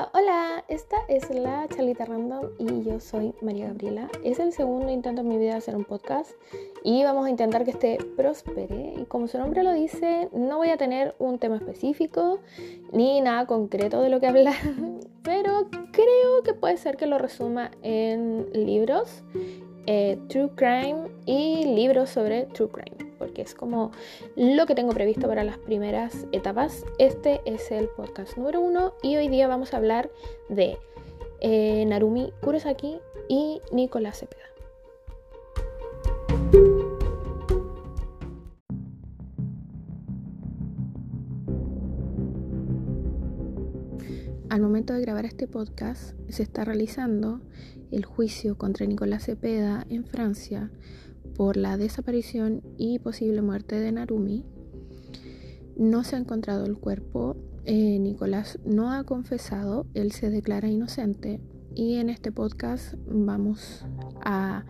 Hola, esta es la Charlita Random y yo soy María Gabriela. Es el segundo intento en mi vida de hacer un podcast y vamos a intentar que este prospere. Y como su nombre lo dice, no voy a tener un tema específico ni nada concreto de lo que hablar, pero creo que puede ser que lo resuma en libros, eh, True Crime y libros sobre True Crime porque es como lo que tengo previsto para las primeras etapas. Este es el podcast número uno y hoy día vamos a hablar de eh, Narumi Kurosaki y Nicolás Cepeda. Al momento de grabar este podcast se está realizando el juicio contra Nicolás Cepeda en Francia por la desaparición y posible muerte de Narumi. No se ha encontrado el cuerpo. Eh, Nicolás no ha confesado, él se declara inocente y en este podcast vamos a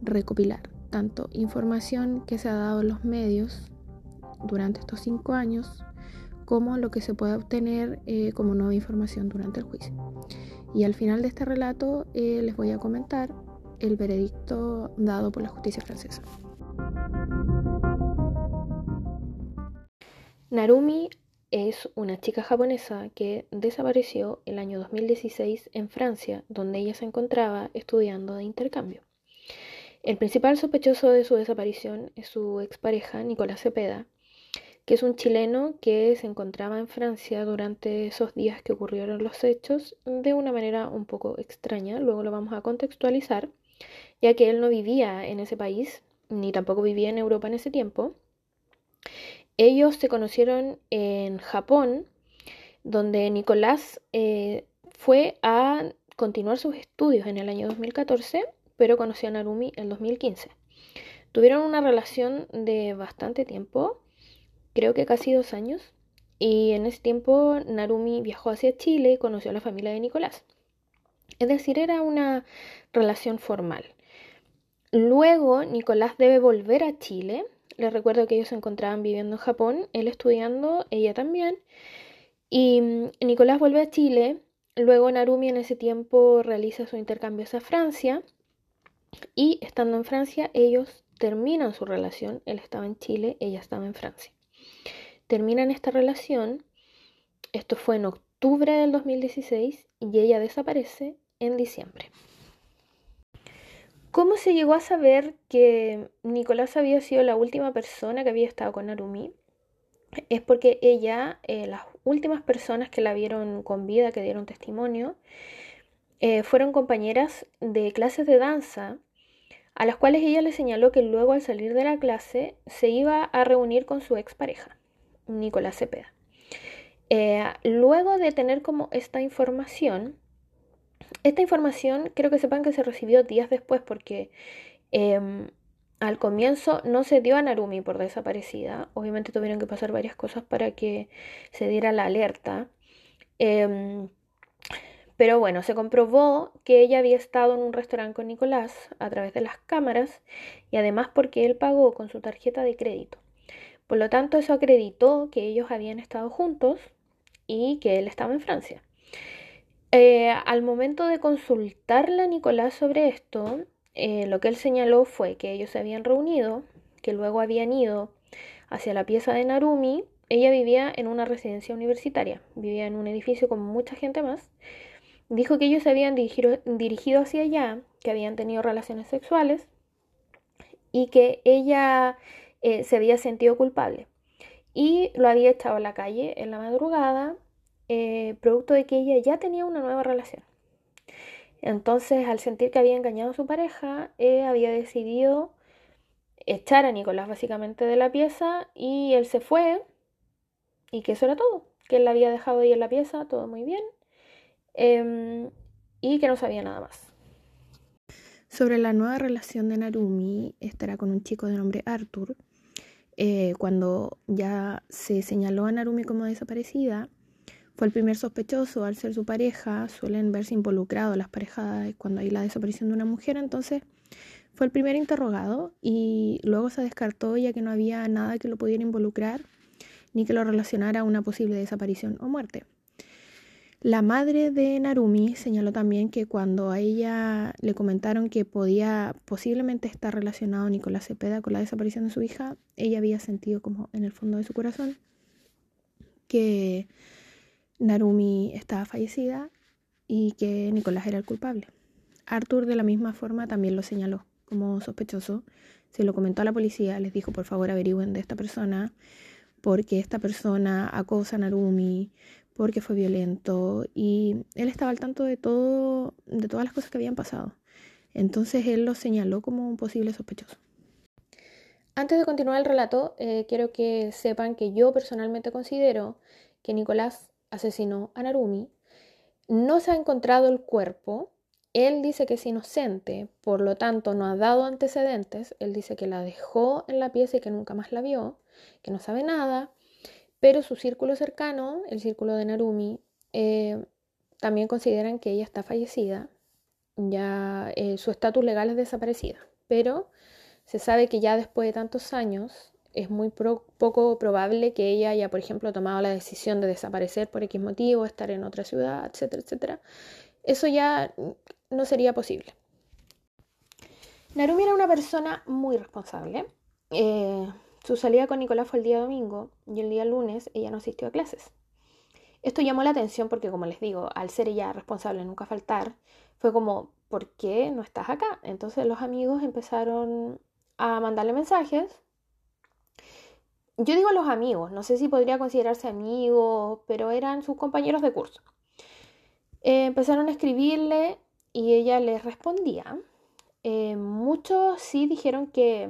recopilar tanto información que se ha dado en los medios durante estos cinco años como lo que se puede obtener eh, como nueva información durante el juicio. Y al final de este relato eh, les voy a comentar el veredicto dado por la justicia francesa. Narumi es una chica japonesa que desapareció el año 2016 en Francia, donde ella se encontraba estudiando de intercambio. El principal sospechoso de su desaparición es su expareja, Nicolás Cepeda, que es un chileno que se encontraba en Francia durante esos días que ocurrieron los hechos de una manera un poco extraña, luego lo vamos a contextualizar ya que él no vivía en ese país, ni tampoco vivía en Europa en ese tiempo. Ellos se conocieron en Japón, donde Nicolás eh, fue a continuar sus estudios en el año 2014, pero conoció a Narumi en 2015. Tuvieron una relación de bastante tiempo, creo que casi dos años, y en ese tiempo Narumi viajó hacia Chile y conoció a la familia de Nicolás. Es decir, era una relación formal. Luego Nicolás debe volver a Chile. Les recuerdo que ellos se encontraban viviendo en Japón, él estudiando, ella también. Y mm, Nicolás vuelve a Chile. Luego Narumi en ese tiempo realiza su intercambio hacia Francia. Y estando en Francia, ellos terminan su relación. Él estaba en Chile, ella estaba en Francia. Terminan esta relación. Esto fue en octubre del 2016 y ella desaparece en diciembre. ¿Cómo se llegó a saber que Nicolás había sido la última persona que había estado con Narumi? Es porque ella, eh, las últimas personas que la vieron con vida, que dieron testimonio, eh, fueron compañeras de clases de danza, a las cuales ella le señaló que luego al salir de la clase se iba a reunir con su expareja, Nicolás Cepeda. Eh, luego de tener como esta información, esta información creo que sepan que se recibió días después porque em, al comienzo no se dio a Narumi por desaparecida. Obviamente tuvieron que pasar varias cosas para que se diera la alerta. Em, pero bueno, se comprobó que ella había estado en un restaurante con Nicolás a través de las cámaras y además porque él pagó con su tarjeta de crédito. Por lo tanto, eso acreditó que ellos habían estado juntos y que él estaba en Francia. Eh, al momento de consultarle a Nicolás sobre esto, eh, lo que él señaló fue que ellos se habían reunido, que luego habían ido hacia la pieza de Narumi. Ella vivía en una residencia universitaria, vivía en un edificio con mucha gente más. Dijo que ellos se habían dirigido, hacia allá, que habían tenido relaciones sexuales y que ella eh, se había sentido culpable. Y lo había echado a la calle en la madrugada eh, producto de que ella ya tenía una nueva relación. Entonces, al sentir que había engañado a su pareja, había decidido echar a Nicolás básicamente de la pieza y él se fue y que eso era todo, que él la había dejado ahí en la pieza, todo muy bien, em, y que no sabía nada más. Sobre la nueva relación de Narumi, estará con un chico de nombre Arthur. Eh, cuando ya se señaló a Narumi como desaparecida, fue el primer sospechoso al ser su pareja, suelen verse involucrados las parejas cuando hay la desaparición de una mujer, entonces fue el primer interrogado y luego se descartó ya que no había nada que lo pudiera involucrar ni que lo relacionara a una posible desaparición o muerte. La madre de Narumi señaló también que cuando a ella le comentaron que podía posiblemente estar relacionado Nicolás Cepeda con la desaparición de su hija, ella había sentido como en el fondo de su corazón que Narumi estaba fallecida y que Nicolás era el culpable. Arthur de la misma forma también lo señaló como sospechoso, se lo comentó a la policía, les dijo por favor averigüen de esta persona porque esta persona acosa a Narumi, porque fue violento y él estaba al tanto de todo, de todas las cosas que habían pasado. Entonces él lo señaló como un posible sospechoso. Antes de continuar el relato, eh, quiero que sepan que yo personalmente considero que Nicolás asesinó a Narumi. No se ha encontrado el cuerpo. Él dice que es inocente, por lo tanto no ha dado antecedentes. Él dice que la dejó en la pieza y que nunca más la vio, que no sabe nada. Pero su círculo cercano, el círculo de Narumi, eh, también consideran que ella está fallecida, ya eh, su estatus legal es desaparecida, pero se sabe que ya después de tantos años es muy poco probable que ella haya, por ejemplo, tomado la decisión de desaparecer por X motivo, estar en otra ciudad, etcétera, etcétera. Eso ya no sería posible. Narumi era una persona muy responsable. Eh, su salida con Nicolás fue el día domingo y el día lunes ella no asistió a clases. Esto llamó la atención porque, como les digo, al ser ella responsable nunca faltar, fue como, ¿por qué no estás acá? Entonces los amigos empezaron a mandarle mensajes. Yo digo los amigos, no sé si podría considerarse amigos, pero eran sus compañeros de curso. Eh, empezaron a escribirle y ella les respondía. Eh, muchos sí dijeron que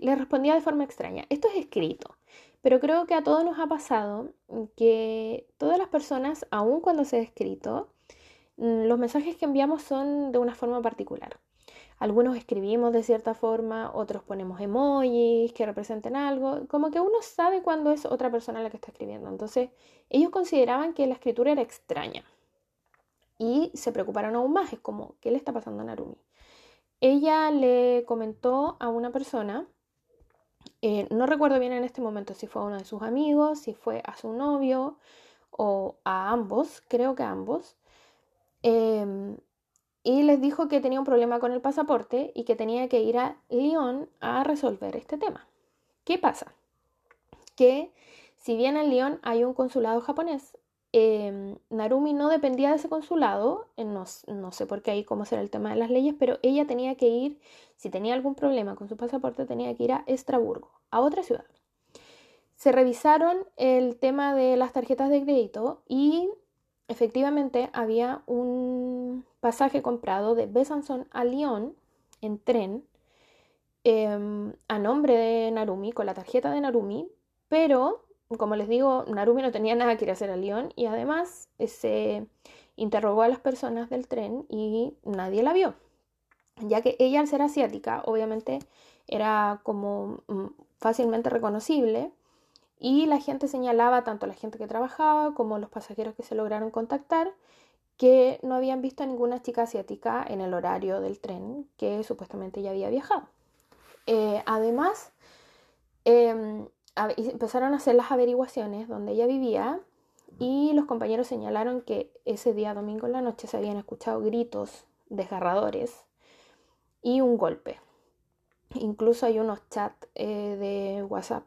le respondía de forma extraña. Esto es escrito, pero creo que a todos nos ha pasado que todas las personas, aun cuando se ha escrito, mm, los mensajes que enviamos son de una forma particular. Algunos escribimos de cierta forma, otros ponemos emojis que representen algo, como que uno sabe cuándo es otra persona la que está escribiendo. Entonces, ellos consideraban que la escritura era extraña y se preocuparon aún más, es como, ¿qué le está pasando a Narumi? ella le comentó a una persona, eh, no recuerdo bien en este momento si fue a uno de sus amigos, si fue a su novio o a ambos, creo que a ambos, em, y les dijo que tenía un problema con el pasaporte y que tenía que ir a Lyon a resolver este tema. ¿Qué pasa? Que si bien en Lyon hay un consulado japonés, Em, Narumi no dependía de ese consulado, eh, no, sé por qué ahí cómo será el tema de las leyes, pero ella tenía que ir, si tenía algún problema con su pasaporte, tenía que ir a Estraburgo, a otra ciudad. Se revisaron el tema de las tarjetas de crédito y efectivamente había un pasaje comprado de Besançon a Lyon en tren em, a nombre de Narumi, con la tarjeta de Narumi, pero como les digo, Narumi no tenía nada que ir a hacer a Lyon y además se interrogó a las personas del tren y nadie la vio, ya que ella al ser asiática obviamente era como mm, fácilmente reconocible y la gente señalaba, tanto la gente que trabajaba como los pasajeros que se lograron contactar, que no habían visto a ninguna chica asiática en el horario del tren que supuestamente ya había viajado. Eh, además, em, empezaron a hacer las averiguaciones donde ella vivía y los compañeros señalaron que ese día domingo en la noche se habían escuchado gritos desgarradores y un golpe. Incluso hay unos chats eh, de WhatsApp,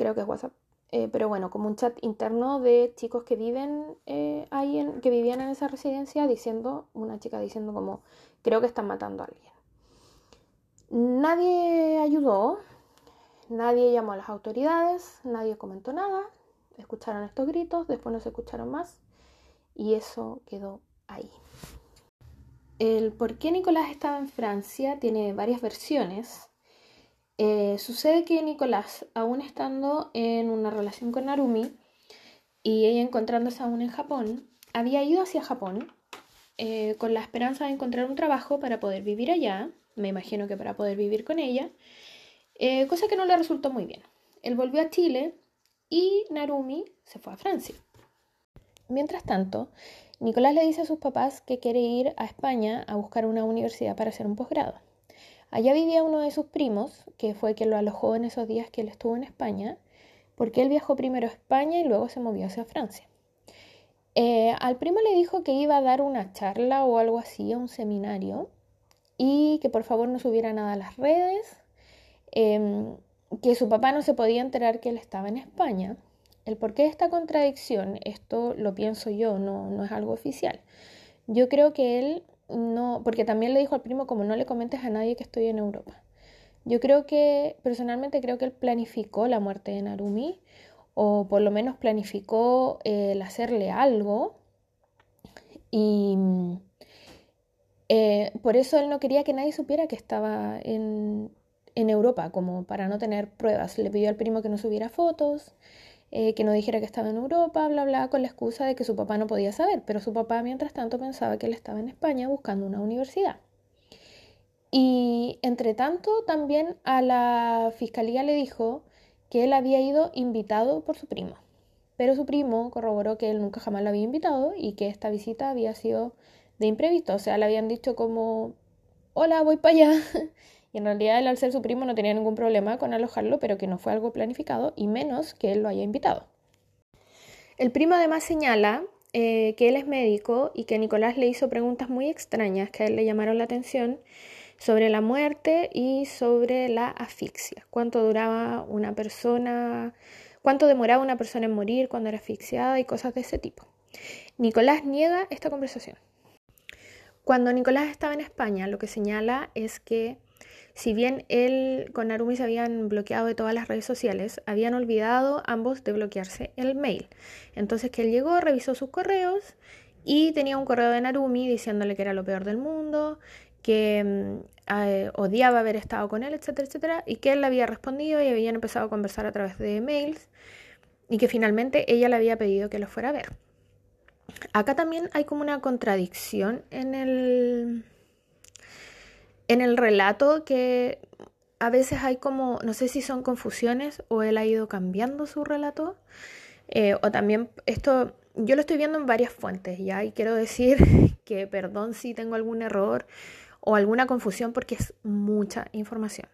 creo que es WhatsApp, eh, pero bueno, como un chat interno de chicos que viven eh, ahí, en, que vivían en esa residencia, diciendo, una chica diciendo como, creo que están matando a alguien. Nadie ayudó, Nadie llamó a las autoridades, nadie comentó nada, escucharon estos gritos, después no se escucharon más y eso quedó ahí. El por qué Nicolás estaba en Francia tiene varias versiones. Eh, sucede que Nicolás, aún estando en una relación con Narumi y ella encontrándose aún en Japón, había ido hacia Japón eh, con la esperanza de encontrar un trabajo para poder vivir allá, me imagino que para poder vivir con ella, eh, cosa que no le resultó muy bien. Él volvió a Chile y Narumi se fue a Francia. Mientras tanto, Nicolás le dice a sus papás que quiere ir a España a buscar una universidad para hacer un posgrado. Allá vivía uno de sus primos, que fue quien lo alojó en esos días que él estuvo en España, porque él viajó primero a España y luego se movió hacia Francia. Eh, al primo le dijo que iba a dar una charla o algo así, a un seminario, y que por favor no subiera nada a las redes, em, que su papá no se podía enterar que él estaba en España. El por qué esta contradicción, esto lo pienso yo, no, no es algo oficial. Yo creo que él no, porque también le dijo al primo como no le comentes a nadie que estoy en Europa. Yo creo que, personalmente creo que él planificó la muerte de Narumi, o por lo menos planificó el hacerle algo, y eh, por eso él no quería que nadie supiera que estaba en, en Europa, como para no tener pruebas. Le pidió al primo que no subiera fotos, eh, que no dijera que estaba en Europa, bla, bla, con la excusa de que su papá no podía saber, pero su papá mientras tanto pensaba que él estaba en España buscando una universidad. Y entre tanto también a la fiscalía le dijo que él había ido invitado por su primo, pero su primo corroboró que él nunca jamás lo había invitado y que esta visita había sido de imprevisto, o sea, le habían dicho como, hola, voy para allá. Y en realidad él al ser su primo no tenía ningún problema con alojarlo, pero que no fue algo planificado y menos que él lo haya invitado. El primo además señala eh, que él es médico y que Nicolás le hizo preguntas muy extrañas que a él le llamaron la atención sobre la muerte y sobre la asfixia. ¿Cuánto duraba una persona? ¿Cuánto demoraba una persona en morir cuando era asfixiada y cosas de ese tipo? Nicolás niega esta conversación. Cuando Nicolás estaba en España, lo que señala es que si bien él con Narumi se habían bloqueado de todas las redes sociales, habían olvidado ambos de bloquearse el mail. Entonces que él llegó, revisó sus correos y tenía un correo de Narumi diciéndole que era lo peor del mundo, que mm, eh, odiaba haber estado con él, etcétera, etcétera, y que él le había respondido y habían empezado a conversar a través de mails y que finalmente ella le había pedido que lo fuera a ver. Acá también hay como una contradicción en el en el relato que a veces hay como, no sé si son confusiones o él ha ido cambiando su relato, eh, o también esto, yo lo estoy viendo en varias fuentes, ¿ya? Y quiero decir que perdón si tengo algún error o alguna confusión porque es mucha información.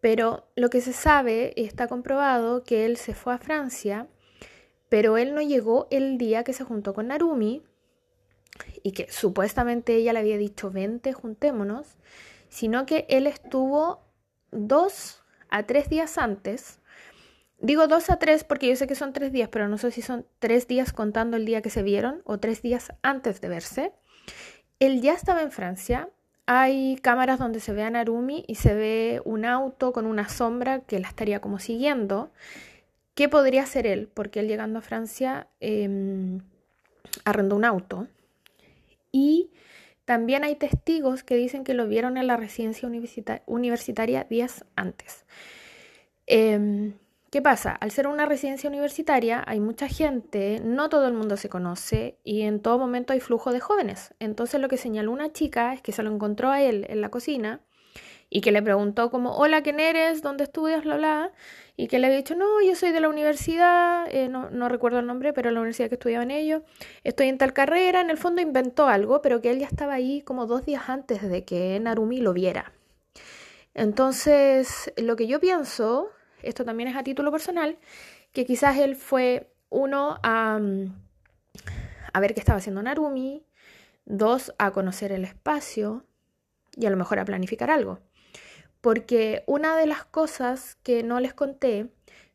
Pero lo que se sabe y está comprobado que él se fue a Francia, pero él no llegó el día que se juntó con Narumi, y que supuestamente ella le había dicho, vente, juntémonos, sino que él estuvo dos a tres días antes. Digo dos a tres porque yo sé que son tres días, pero no sé si son tres días contando el día que se vieron o tres días antes de verse. Él ya estaba en Francia. Hay cámaras donde se ve a Narumi y se ve un auto con una sombra que la estaría como siguiendo. ¿Qué podría ser él? Porque él llegando a Francia em, arrendó un auto y también hay testigos que dicen que lo vieron en la residencia universitaria días antes. Em, ¿Qué pasa? Al ser una residencia universitaria hay mucha gente, no todo el mundo se conoce y en todo momento hay flujo de jóvenes. Entonces lo que señaló una chica es que se lo encontró a él en la cocina y que le preguntó como, hola, ¿quién eres? ¿Dónde estudias? Bla, bla. Y que le había dicho, no, yo soy de la universidad, eh, no, no, recuerdo el nombre, pero la universidad que estudiaba en ello, estoy en tal carrera, en el fondo inventó algo, pero que él ya estaba ahí como dos días antes de que Narumi lo viera. Entonces, lo que yo pienso, esto también es a título personal, que quizás él fue uno a, a ver qué estaba haciendo Narumi, dos a conocer el espacio y a lo mejor a planificar algo porque una de las cosas que no les conté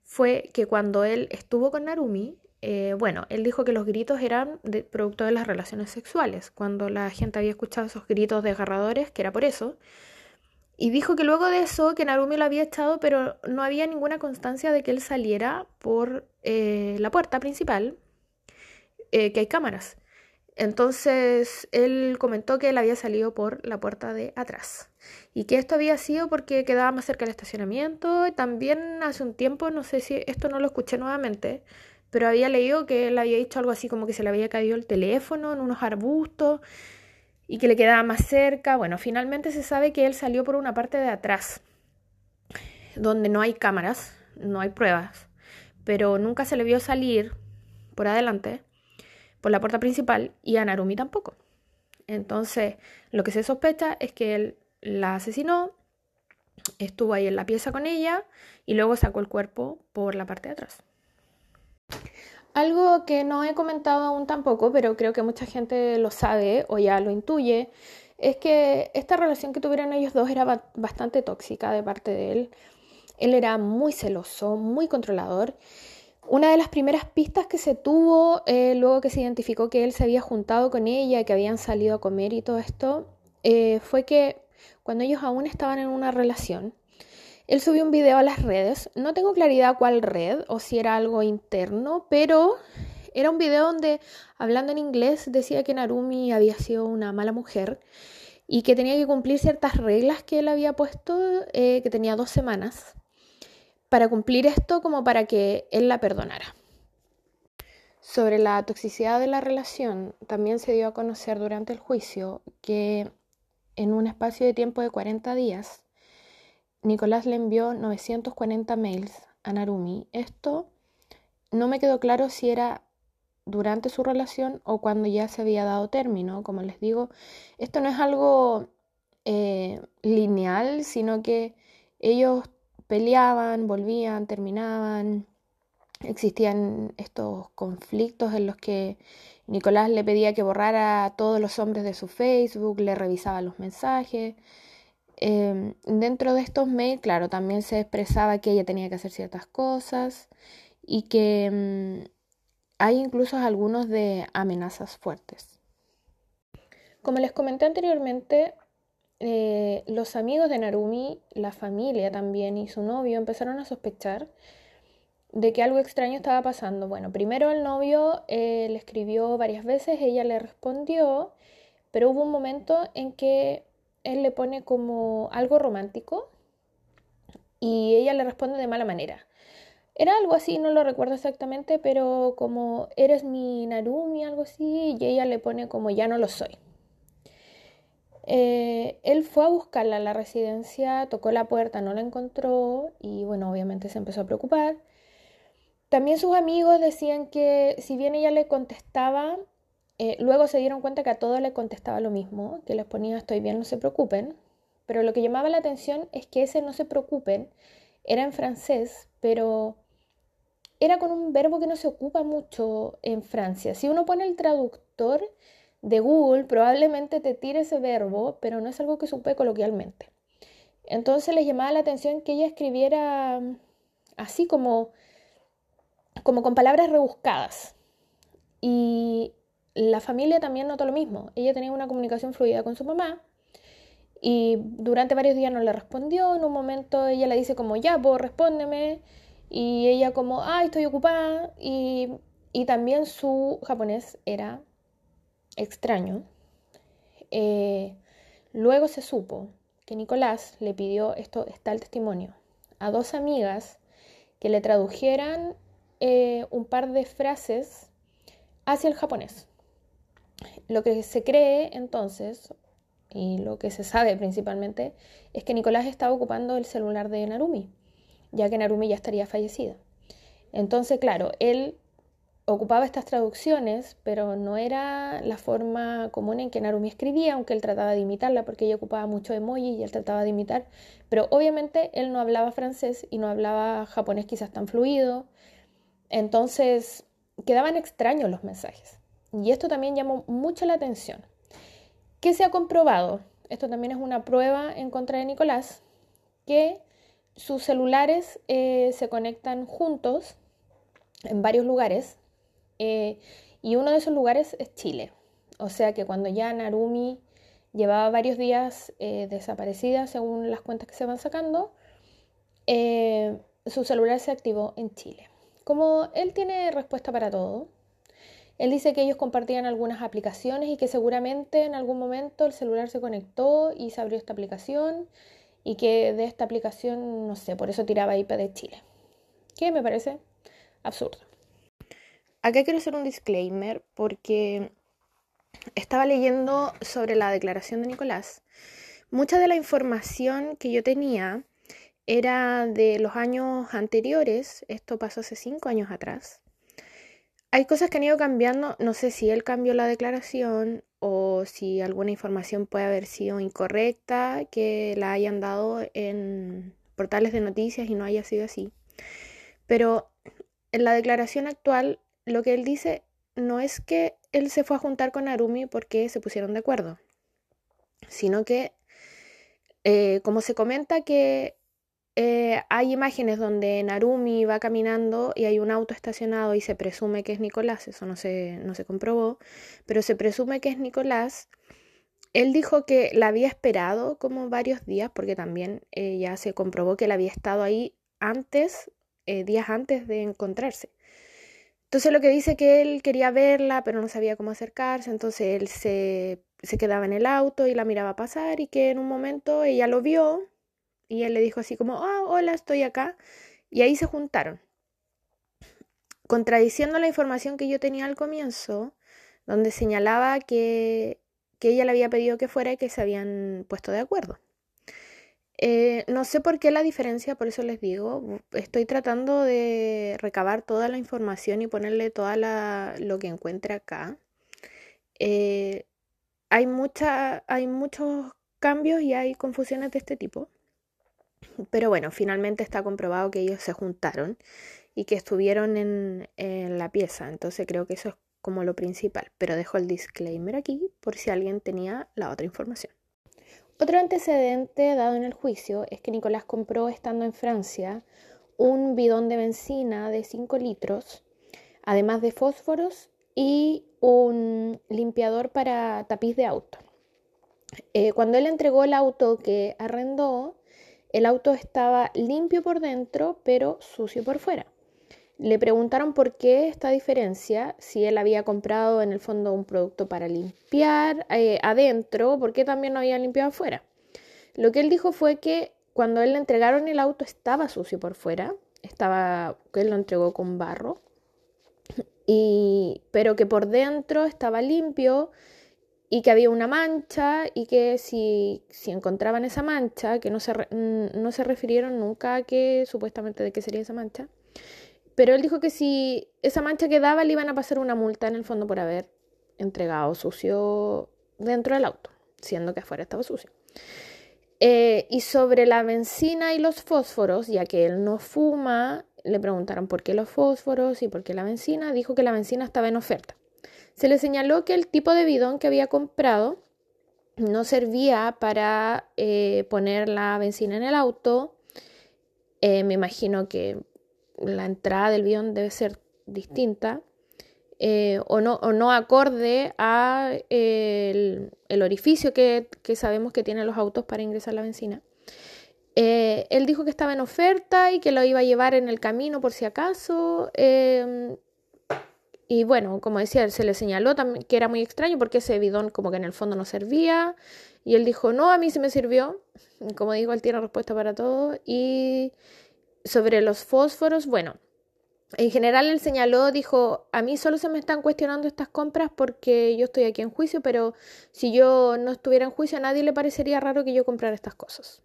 fue que cuando él estuvo con Narumi, eh, bueno, él dijo que los gritos eran de, producto de las relaciones sexuales, cuando la gente había escuchado esos gritos desgarradores, que era por eso. Y dijo que luego de eso, que Narumi lo había echado, pero no había ninguna constancia de que él saliera por eh, la puerta principal, eh, que hay cámaras. Entonces él comentó que él había salido por la puerta de atrás y que esto había sido porque quedaba más cerca del estacionamiento. Y también hace un tiempo, no sé si esto no lo escuché nuevamente, pero había leído que él había dicho algo así como que se le había caído el teléfono en unos arbustos y que le quedaba más cerca. Bueno, finalmente se sabe que él salió por una parte de atrás, donde no hay cámaras, no hay pruebas, pero nunca se le vio salir por adelante por la puerta principal y a Narumi tampoco. Entonces, lo que se sospecha es que él la asesinó, estuvo ahí en la pieza con ella y luego sacó el cuerpo por la parte de atrás. Algo que no he comentado aún tampoco, pero creo que mucha gente lo sabe o ya lo intuye, es que esta relación que tuvieron ellos dos era bastante tóxica de parte de él. Él era muy celoso, muy controlador. Una de las primeras pistas que se tuvo, eh, luego que se identificó que él se había juntado con ella, que habían salido a comer y todo esto, eh, fue que cuando ellos aún estaban en una relación, él subió un video a las redes. No tengo claridad cuál red o si era algo interno, pero era un video donde, hablando en inglés, decía que Narumi había sido una mala mujer y que tenía que cumplir ciertas reglas que él había puesto, eh, que tenía dos semanas, para cumplir esto como para que él la perdonara. Sobre la toxicidad de la relación, también se dio a conocer durante el juicio que en un espacio de tiempo de 40 días, Nicolás le envió 940 mails a Narumi. Esto no me quedó claro si era durante su relación o cuando ya se había dado término. Como les digo, esto no es algo eh, lineal, sino que ellos peleaban, volvían, terminaban. Existían estos conflictos en los que Nicolás le pedía que borrara a todos los hombres de su Facebook, le revisaba los mensajes. Em, dentro de estos mails, claro, también se expresaba que ella tenía que hacer ciertas cosas y que em, hay incluso algunos de amenazas fuertes. Como les comenté anteriormente, eh, los amigos de Narumi, la familia también y su novio empezaron a sospechar de que algo extraño estaba pasando. Bueno, primero el novio eh, le escribió varias veces, ella le respondió, pero hubo un momento en que él le pone como algo romántico y ella le responde de mala manera. Era algo así, no lo recuerdo exactamente, pero como eres mi Narumi, algo así, y ella le pone como ya no lo soy. Eh, él fue a buscarla a la residencia, tocó la puerta, no la encontró y bueno, obviamente se empezó a preocupar. También sus amigos decían que si bien ella le contestaba, eh, luego se dieron cuenta que a todos le contestaba lo mismo, que les ponía estoy bien, no se preocupen. Pero lo que llamaba la atención es que ese no se preocupen era en francés, pero era con un verbo que no se ocupa mucho en Francia. Si uno pone el traductor de Google, probablemente te tire ese verbo, pero no es algo que supe coloquialmente. Entonces les llamaba la atención que ella escribiera así como, como con palabras rebuscadas. Y la familia también notó lo mismo. Ella tenía una comunicación fluida con su mamá y durante varios días no le respondió. En un momento ella le dice como, ya, pues respóndeme. Y ella como, ay, estoy ocupada. Y, y también su japonés era extraño. Eh, luego se supo que Nicolás le pidió, esto está el testimonio, a dos amigas que le tradujeran eh, un par de frases hacia el japonés. Lo que se cree entonces, y lo que se sabe principalmente, es que Nicolás estaba ocupando el celular de Narumi, ya que Narumi ya estaría fallecida. Entonces, claro, él ocupaba estas traducciones, pero no era la forma común en que Narumi escribía, aunque él trataba de imitarla, porque ella ocupaba mucho emoji y él trataba de imitar. Pero obviamente él no hablaba francés y no hablaba japonés quizás tan fluido. Entonces quedaban extraños los mensajes. Y esto también llamó mucho la atención. ¿Qué se ha comprobado? Esto también es una prueba en contra de Nicolás, que sus celulares eh, se conectan juntos en varios lugares eh, y uno de esos lugares es Chile. O sea que cuando ya Narumi llevaba varios días eh, desaparecida, según las cuentas que se van sacando, su celular se activó en Chile. Como él tiene respuesta para todo, él dice que ellos compartían algunas aplicaciones y que seguramente en algún momento el celular se conectó y se abrió esta aplicación y que de esta aplicación, no sé, por eso tiraba IP de Chile. Que me parece absurdo. Acá quiero hacer un disclaimer porque estaba leyendo sobre la declaración de Nicolás. Mucha de la información que yo tenía era de los años anteriores, esto pasó hace cinco años atrás, hay cosas que han ido cambiando, no sé si él cambió la declaración o si alguna información puede haber sido incorrecta, que la hayan dado en portales de noticias y no haya sido así. Pero en la declaración actual lo que él dice no es que él se fue a juntar con Narumi porque se pusieron de acuerdo, sino que, eh, como se comenta que eh, hay imágenes donde Narumi va caminando y hay un auto estacionado y se presume que es Nicolás, eso no se, no se comprobó, pero se presume que es Nicolás. Él dijo que la había esperado como varios días porque también eh, ya se comprobó que él había estado ahí antes, días antes de encontrarse. Entonces lo que dice que él quería verla, pero no sabía cómo acercarse, entonces él se, se quedaba en el auto y la miraba pasar y que en un momento ella lo vio y él le dijo así como, ah, hola, estoy acá. Y ahí se juntaron. Contradiciendo la información que yo tenía al comienzo, donde señalaba que, que ella le había pedido que fuera y que se habían puesto de acuerdo. Eh, no sé por qué la diferencia, por eso les digo, estoy tratando de recabar toda la información y ponerle toda lo que encuentre acá. Eh, hay, hay muchos cambios y hay confusiones de este tipo. Pero bueno, finalmente está comprobado que ellos se juntaron y que estuvieron en, en la pieza. Entonces creo que eso es como lo principal. Pero dejo el disclaimer aquí por si alguien tenía la otra información. Otro antecedente dado en el juicio es que Nicolás compró, estando en Francia, un bidón de benzina de 5 litros, además de fósforos y un limpiador para tapiz de auto. Eh, cuando él entregó el auto que arrendó, el auto estaba limpio por dentro, pero sucio por fuera. Le preguntaron por qué esta diferencia, si él había comprado en el fondo un producto para limpiar eh, adentro, por qué también no había limpiado afuera. Lo que él dijo fue que cuando él le entregaron el auto estaba sucio por fuera, estaba, él lo entregó con barro, y, pero que por dentro estaba limpio y que había una mancha y que si, si encontraban esa mancha, que no se, no se refirieron nunca a que supuestamente de qué sería esa mancha, pero él dijo que si esa mancha quedaba le iban a pasar una multa en el fondo por haber entregado sucio dentro del auto, siendo que afuera estaba sucio. Eh, y sobre la benzina y los fósforos, ya que él no fuma, le preguntaron por qué los fósforos y por qué la benzina. Dijo que la benzina estaba en oferta. Se le señaló que el tipo de bidón que había comprado no servía para eh, poner la benzina en el auto. Eh, me imagino que la entrada del bidón debe ser distinta eh, o, no, o no acorde a el, orificio que, sabemos que tienen los autos para ingresar la benzina. Eh, él dijo que estaba en oferta y que lo iba a llevar en el camino por si acaso. Em, y bueno, como decía, se le señaló también que era muy extraño porque ese bidón como que en el fondo no servía. Y él dijo, no, a mí sí me sirvió. Como digo, él tiene respuesta para todo. Y sobre los fósforos, bueno, en general él señaló, dijo, a mí solo se me están cuestionando estas compras porque yo estoy aquí en juicio, pero si yo no estuviera en juicio a nadie le parecería raro que yo comprara estas cosas.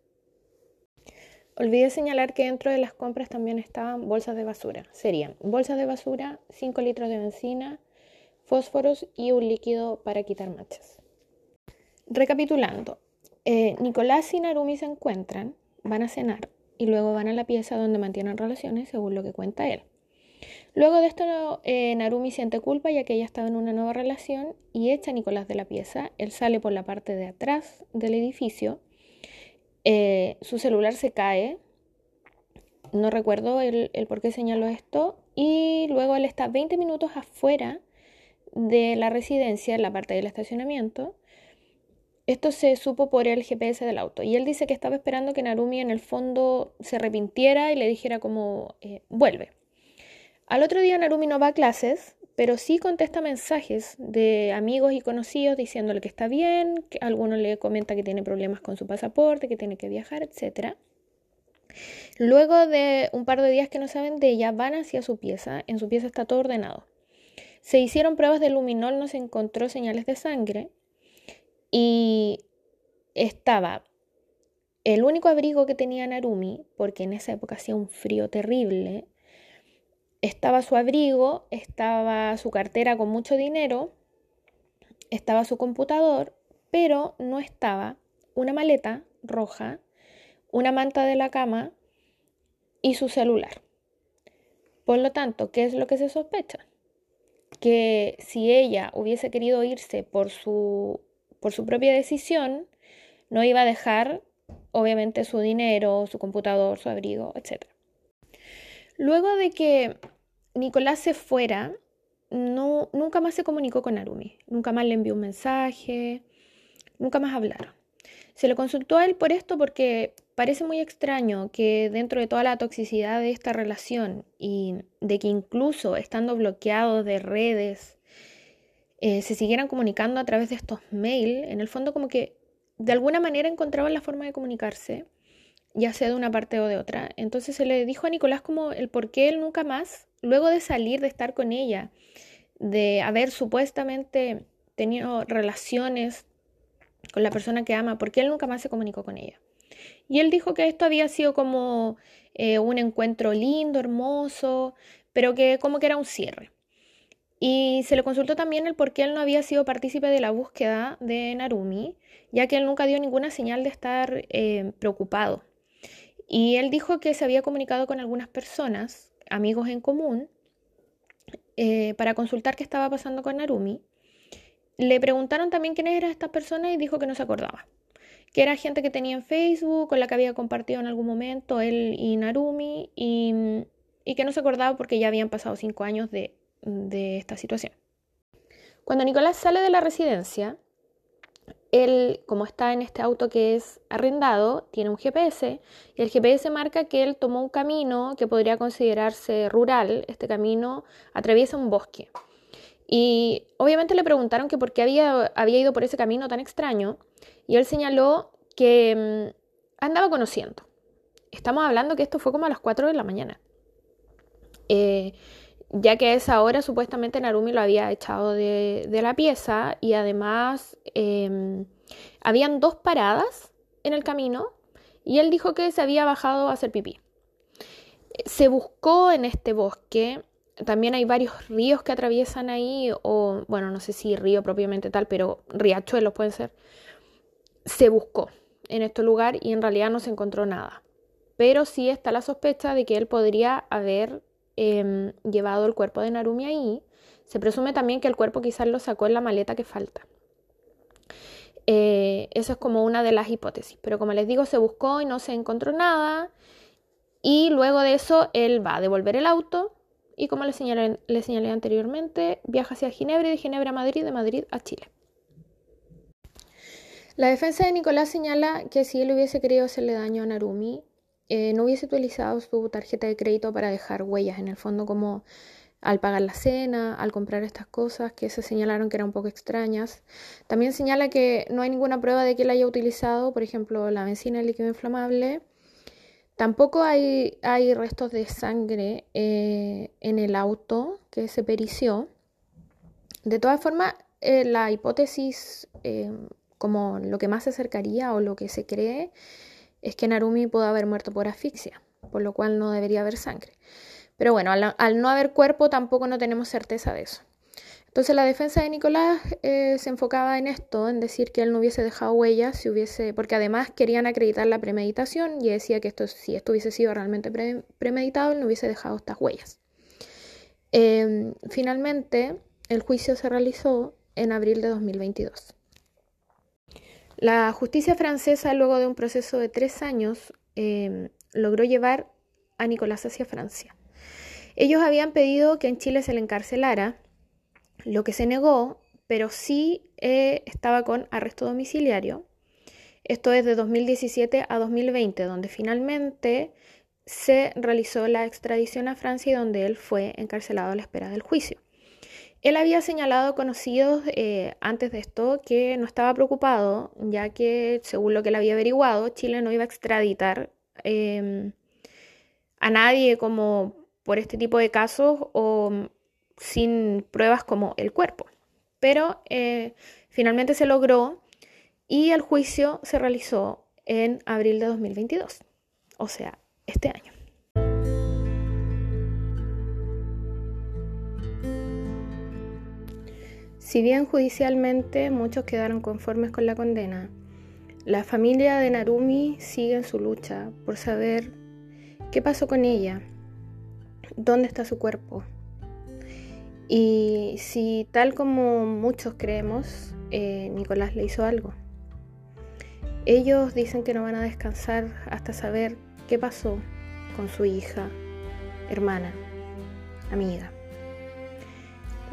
Olvidé señalar que dentro de las compras también estaban bolsas de basura. Serían bolsas de basura, 5 litros de benzina, fósforos y un líquido para quitar manchas. Recapitulando, eh, Nicolás y Narumi se encuentran, van a cenar y luego van a la pieza donde mantienen relaciones, según lo que cuenta él. Luego de esto, eh, Narumi siente culpa ya que ella estaba en una nueva relación y echa a Nicolás de la pieza. Él sale por la parte de atrás del edificio. Eh, su celular se cae. No recuerdo el, el por qué señaló esto. Y luego él está 20 minutos afuera de la residencia, en la parte del estacionamiento, esto se supo por el GPS del auto y él dice que estaba esperando que Narumi en el fondo se arrepintiera y le dijera como eh, vuelve. Al otro día Narumi no va a clases, pero sí contesta mensajes de amigos y conocidos diciéndole que está bien, que alguno le comenta que tiene problemas con su pasaporte, que tiene que viajar, etc. Luego de un par de días que no saben de ella, van hacia su pieza. En su pieza está todo ordenado. Se hicieron pruebas de luminol, no se encontró señales de sangre y estaba el único abrigo que tenía Narumi, porque en esa época hacía un frío terrible, estaba su abrigo, estaba su cartera con mucho dinero, estaba su computador, pero no estaba una maleta roja, una manta de la cama y su celular. Por lo tanto, ¿qué es lo que se sospecha? que si ella hubiese querido irse por su, por su propia decisión, no iba a dejar, obviamente, su dinero, su computador, su abrigo, etc. Luego de que Nicolás se fuera, no, nunca más se comunicó con Narumi, nunca más le envió un mensaje, nunca más hablaron. Se le consultó a él por esto porque parece muy extraño que dentro de toda la toxicidad de esta relación y de que incluso estando bloqueados de redes, eh, se siguieran comunicando a través de estos mails, en el fondo como que de alguna manera encontraban la forma de comunicarse, ya sea de una parte o de otra. Entonces se le dijo a Nicolás como el por qué él nunca más, luego de salir de estar con ella, de haber supuestamente tenido relaciones con la persona que ama, porque él nunca más se comunicó con ella. Y él dijo que esto había sido como eh, un encuentro lindo, hermoso, pero que como que era un cierre. Y se le consultó también el por qué él no había sido partícipe de la búsqueda de Narumi, ya que él nunca dio ninguna señal de estar eh, preocupado. Y él dijo que se había comunicado con algunas personas, amigos en común, eh, para consultar qué estaba pasando con Narumi le preguntaron también quiénes eran estas personas y dijo que no se acordaba. Que era gente que tenía en Facebook, con la que había compartido en algún momento él y Narumi, y, que no se acordaba porque ya habían pasado cinco años de, de esta situación. Cuando Nicolás sale de la residencia, él, como está en este auto que es arrendado, tiene un GPS y el GPS marca que él tomó un camino que podría considerarse rural. Este camino atraviesa un bosque. Y obviamente le preguntaron que por qué había, había ido por ese camino tan extraño y él señaló que mm, andaba conociendo. Estamos hablando que esto fue como a las 4 de la mañana. Eh, ya que a esa hora supuestamente Narumi lo había echado de, la pieza y además em, habían dos paradas en el camino y él dijo que se había bajado a hacer pipí. Se buscó en este bosque también hay varios ríos que atraviesan ahí, o bueno, no sé si río propiamente tal, pero riachuelos pueden ser. Se buscó en este lugar y en realidad no se encontró nada. Pero sí está la sospecha de que él podría haber em, llevado el cuerpo de Narumi ahí. Se presume también que el cuerpo quizás lo sacó en la maleta que falta. Eh, eso es como una de las hipótesis. Pero como les digo, se buscó y no se encontró nada. Y luego de eso, él va a devolver el auto y como le señalé, le señalé anteriormente, viaja hacia Ginebra y de Ginebra a Madrid, de Madrid a Chile. La defensa de Nicolás señala que si él hubiese querido hacerle daño a Narumi, eh, no hubiese utilizado su tarjeta de crédito para dejar huellas, en el fondo como al pagar la cena, al comprar estas cosas que se señalaron que eran un poco extrañas. También señala que no hay ninguna prueba de que él haya utilizado, por ejemplo, la benzina, el líquido inflamable, Tampoco hay, restos de sangre eh, en el auto que se perició. De todas formas, eh, la hipótesis como lo que más se acercaría o lo que se cree es que Narumi pudo haber muerto por asfixia, por lo cual no debería haber sangre. Pero bueno, al no haber cuerpo tampoco no tenemos certeza de eso. Entonces la defensa de Nicolás eh, se enfocaba en esto, en decir que él no hubiese dejado huellas, porque además querían acreditar la premeditación y decía que esto, si esto hubiese sido realmente premeditado, él no hubiese dejado estas huellas. Em, finalmente, el juicio se realizó en abril de 2022. La justicia francesa, luego de un proceso de tres años, em, logró llevar a Nicolás hacia Francia. Ellos habían pedido que en Chile se le encarcelara lo que se negó, pero sí eh, estaba con arresto domiciliario. Esto es de 2017 a 2020, donde finalmente se realizó la extradición a Francia y donde él fue encarcelado a la espera del juicio. Él había señalado conocidos eh, antes de esto que no estaba preocupado, ya que, según lo que él había averiguado, Chile no iba a extraditar em, a nadie como por este tipo de casos o sin pruebas como el cuerpo. Pero eh, finalmente se logró y el juicio se realizó en abril de 2022, o sea, este año. Si bien judicialmente muchos quedaron conformes con la condena, la familia de Narumi sigue en su lucha por saber qué pasó con ella, dónde está su cuerpo, Y si tal como muchos creemos, eh, Nicolás le hizo algo. Ellos dicen que no van a descansar hasta saber qué pasó con su hija, hermana, amiga.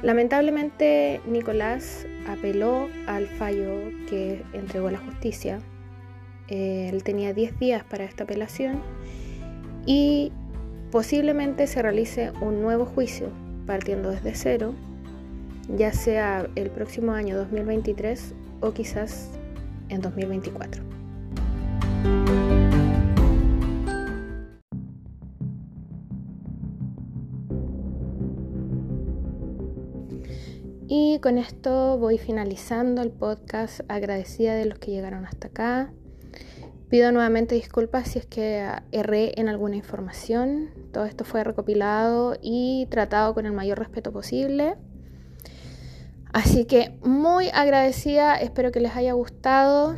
Lamentablemente, Nicolás apeló al fallo que entregó la justicia. Él tenía 10 días para esta apelación y posiblemente se realice un nuevo juicio partiendo desde cero, ya sea el próximo año 2023 o quizás en 2024. Y con esto voy finalizando el podcast, agradecida de los que llegaron hasta acá. Pido nuevamente disculpas si es que erré en alguna información. Todo esto fue recopilado y tratado con el mayor respeto posible. Así que muy agradecida, espero que les haya gustado.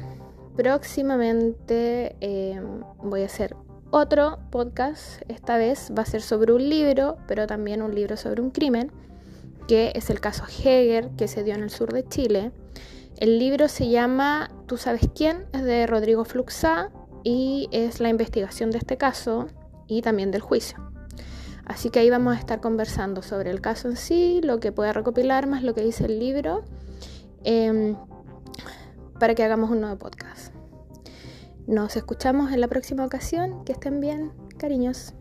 Próximamente em, voy a hacer otro podcast. Esta vez va a ser sobre un libro, pero también un libro sobre un crimen que es el caso Heger, que se dio en el sur de Chile. El libro se llama Tú sabes quién, es de Rodrigo Fluxá y es la investigación de este caso y también del juicio. Así que ahí vamos a estar conversando sobre el caso en sí, lo que puede recopilar más lo que dice el libro, em, para que hagamos un nuevo podcast. Nos escuchamos en la próxima ocasión. Que estén bien, cariños.